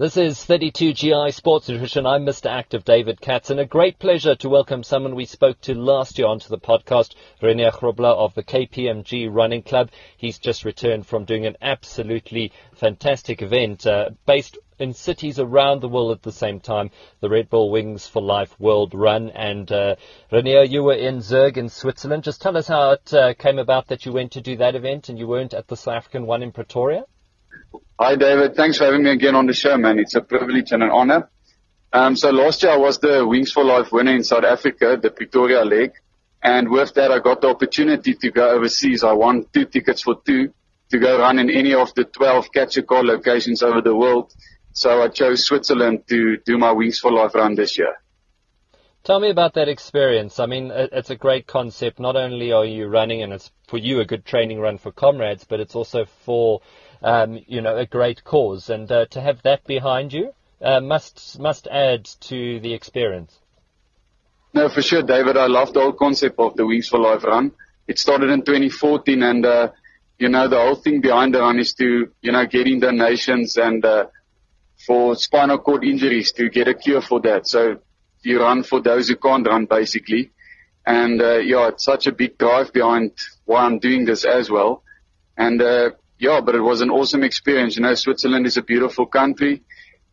This is 32GI Sports Nutrition. I'm Mr. Active David Katz, and a great pleasure to welcome someone we spoke to last year onto the podcast, Renier Grobler of the KPMG Running Club. He's just returned from doing an absolutely fantastic event uh, based in cities around the world at the same time, the Red Bull Wings for Life World Run. And uh, you were in Zurich in Switzerland. Just tell us how it uh, came about that you went to do that event and you weren't at the South African one in Pretoria. Hi, David. Thanks for having me again on the show, man. It's a privilege and an honor. Um, so last year I was the Wings for Life winner in South Africa, the Pretoria leg. And with that, I got the opportunity to go overseas. I won two tickets for two to go run in any of the 12 catch a car locations over the world. So I chose Switzerland to do my Wings for Life run this year. Tell me about that experience. I mean, it's a great concept. Not only are you running and it's for you a good training run for comrades, but it's also for um, you know, a great cause. And uh, to have that behind you uh, must must add to the experience. No, for sure, David. I love the whole concept of the Wings for Life run. It started in 2014, and uh, you know the whole thing behind the run is to you know getting donations and uh, for spinal cord injuries to get a cure for that. So you run for those who can't run, basically. And uh, yeah, it's such a big drive behind why I'm doing this as well. And uh, yeah, but it was an awesome experience. You know, Switzerland is a beautiful country,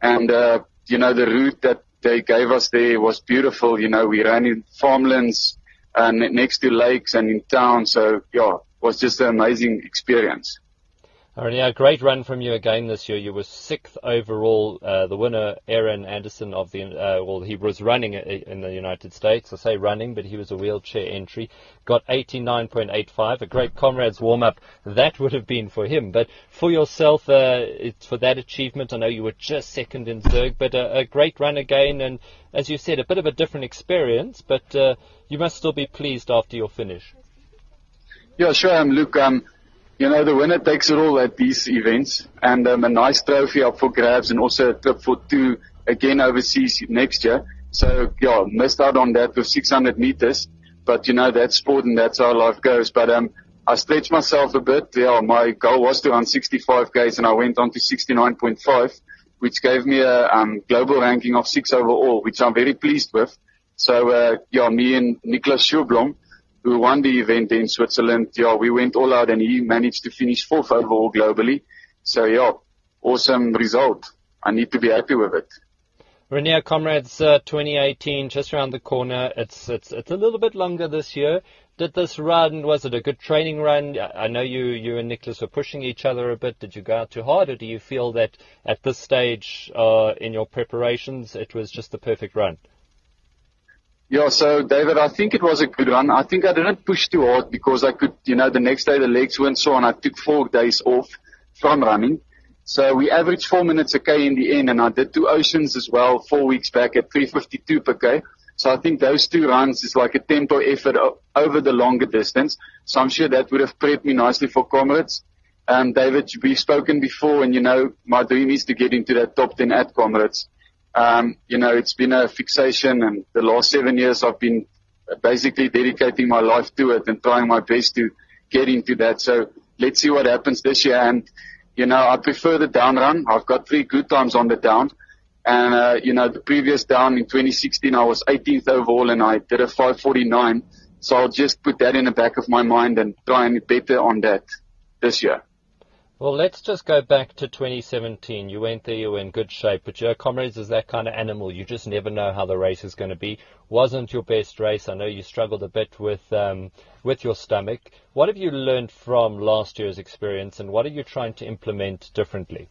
and uh, you know the route that they gave us there was beautiful. You know, we ran in farmlands uh, next to lakes and in town, so yeah, it was just an amazing experience. Yeah, great run from you again this year. You were sixth overall. Uh, the winner, Aron Anderson of the, uh, well, he was running in the United States. I say running, but he was a wheelchair entry. Got 89.85, a great comrades warm up. That would have been for him. But for yourself, uh, it's for that achievement. I know you were just second in Zurich, but a, a great run again. And as you said, a bit of a different experience, but uh, you must still be pleased after your finish. Yeah, sure. Um, Luke, um, you know, the winner takes it all at these events and um, a nice trophy up for grabs and also a trip for two again overseas next year. So, yeah, missed out on that with 600 meters. But, you know, that's sport and that's how life goes. But, um, I stretched myself a bit. Yeah, my goal was to run 65 Ks and I went on to 69.5, which gave me a um, global ranking of six overall, which I'm very pleased with. So, uh, yeah, me and Niklas Schublom, who won the event in Switzerland, yeah, we went all out and he managed to finish fourth overall globally. So yeah, awesome result. I need to be happy with it. Renier Comrades uh, 2018 just around the corner. It's it's it's a little bit longer this year. Did this run was it a good training run? I know you you and Nicholas were pushing each other a bit. Did you go out too hard, or do you feel that at this stage uh, in your preparations it was just the perfect run? Yeah, so David, I think it was a good run. I think I didn't push too hard because I could, you know, the next day the legs weren't sore and I took four days off from running. So we averaged four minutes a K in the end and I did two oceans as well four weeks back at 352 per K. So I think those two runs is like a tempo effort over the longer distance. So I'm sure that would have prepped me nicely for comrades. Um, David, we've spoken before and you know, my dream is to get into that top 10 at comrades. Um, you know, it's been a fixation and the last seven years I've been basically dedicating my life to it and trying my best to get into that. So let's see what happens this year. And, you know, I prefer the down run. I've got three good times on the down. And, uh, you know, the previous down in 2016, I was 18th overall and I did a 549. So I'll just put that in the back of my mind and try and better on that this year. Well, let's just go back to 2017. You went there, you were in good shape, but your comrades is that kind of animal. You just never know how the race is going to be. Wasn't your best race. I know you struggled a bit with um, with your stomach. What have you learned from last year's experience, and what are you trying to implement differently?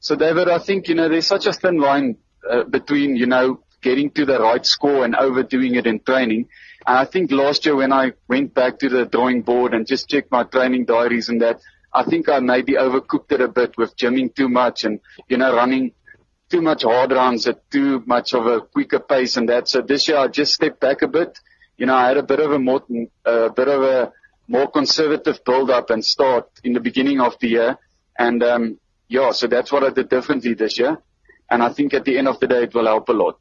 So, David, I think you know there's such a thin line uh, between you know getting to the right score and overdoing it in training. And I think last year when I went back to the drawing board and just checked my training diaries and that I think I maybe overcooked it a bit with gymming too much and, you know, running too much hard runs at too much of a quicker pace and that. So this year I just stepped back a bit you know, I had a bit of a more, a bit of a more conservative build up and start in the beginning of the year. And, um, yeah, so that's what I did differently this year. And I think at the end of the day, it will help a lot.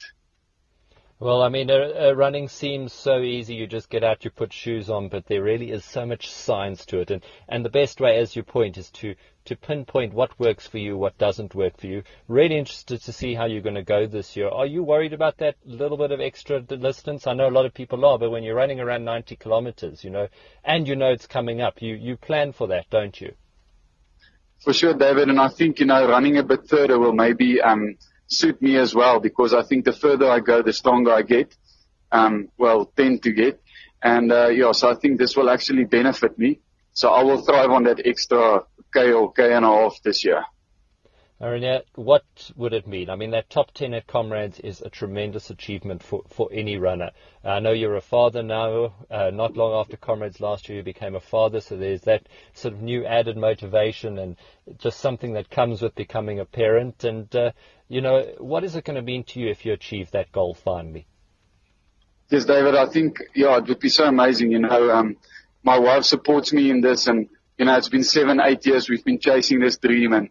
Well, I mean, uh, uh, running seems so easy. You just get out, you put shoes on, but there really is so much science to it. And, and the best way, as you point, is to, to pinpoint what works for you, what doesn't work for you. Really interested to see how you're going to go this year. Are you worried about that little bit of extra distance? I know a lot of people are, but when you're running around 90 kilometers, you know, and you know it's coming up, you, you plan for that, don't you? For sure, David. And I think, you know, running a bit further will maybe, um, suit me as well because I think the further I go, the stronger I get. Um, well, tend to get. And, uh, yeah, so I think this will actually benefit me. So I will thrive on that extra K or K and a half this year. Renier, what would it mean? I mean, that top 10 at Comrades is a tremendous achievement for, for any runner. I know you're a father now. Uh, not long after Comrades last year, you became a father, so there's that sort of new added motivation and just something that comes with becoming a parent. And, uh, you know, what is it going to mean to you if you achieve that goal finally? Yes, David, I think, yeah, it would be so amazing. You know, um, my wife supports me in this and, you know, it's been seven, eight years we've been chasing this dream and,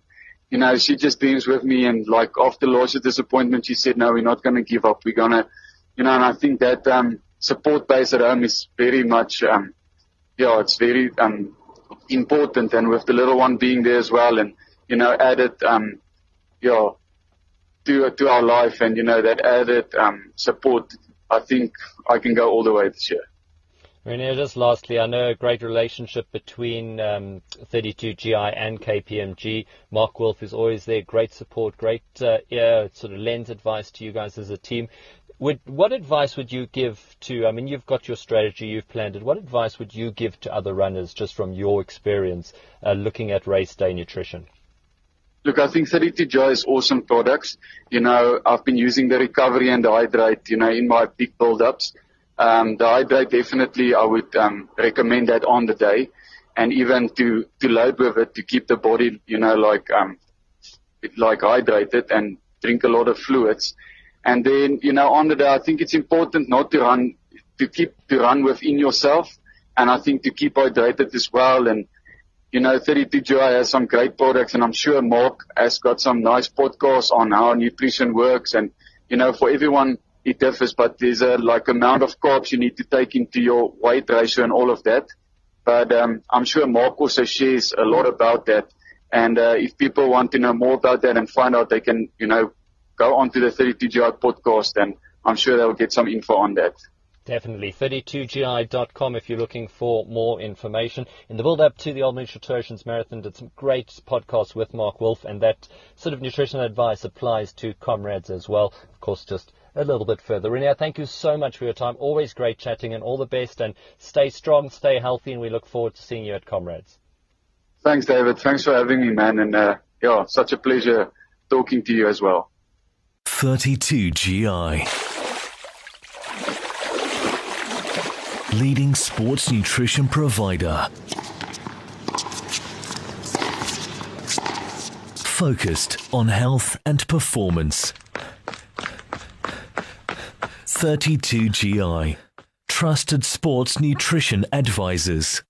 you know, she just dreams with me and like after last disappointment, she said, no, we're not going to give up. We're going to, you know, and I think that, um, support base at home is very much, um, yeah, it's very, um, important and with the little one being there as well and, you know, added, um, yeah, to, to our life and, you know, that added, um, support, I think I can go all the way this year. Renier, just lastly, I know a great relationship between um, 32GI and KPMG. Mark Wolf is always there, great support, great uh, yeah, sort of lends advice to you guys as a team. What advice would you give to, I mean, you've got your strategy, you've planned it. What advice would you give to other runners just from your experience uh, looking at race day nutrition? Look, I think 32GI is awesome products. You know, I've been using the recovery and the hydrate, you know, in my big build-ups. Um, the hydrate definitely I would um, recommend that on the day, and even to to load with it to keep the body, you know, like um, like hydrated and drink a lot of fluids. And then, you know, on the day, I think it's important not to run, to keep to run within yourself, and I think to keep hydrated as well. And you know, 32GI has some great products, and I'm sure Mark has got some nice podcasts on how nutrition works. And you know, for everyone it differs, but there's a like amount of carbs you need to take into your weight ratio and all of that. But um, I'm sure Mark also shares a lot about that. And uh, if people want to know more about that and find out, they can, you know, go onto the 32GI podcast, and I'm sure they'll get some info on that. Definitely. 32gi.com if you're looking for more information. In the build up to the Old Mutual Two Oceans Marathon, did some great podcasts with Mark Wolf, and that sort of nutritional advice applies to comrades as well. Of course, just a little bit further. Renier, thank you so much for your time. Always great chatting and all the best and stay strong, stay healthy, and we look forward to seeing you at Comrades. Thanks, David. Thanks for having me, man. And uh, yeah, such a pleasure talking to you as well. 32 GI. Leading sports nutrition provider. Focused on health and performance. 32GI. Trusted sports nutrition advisors.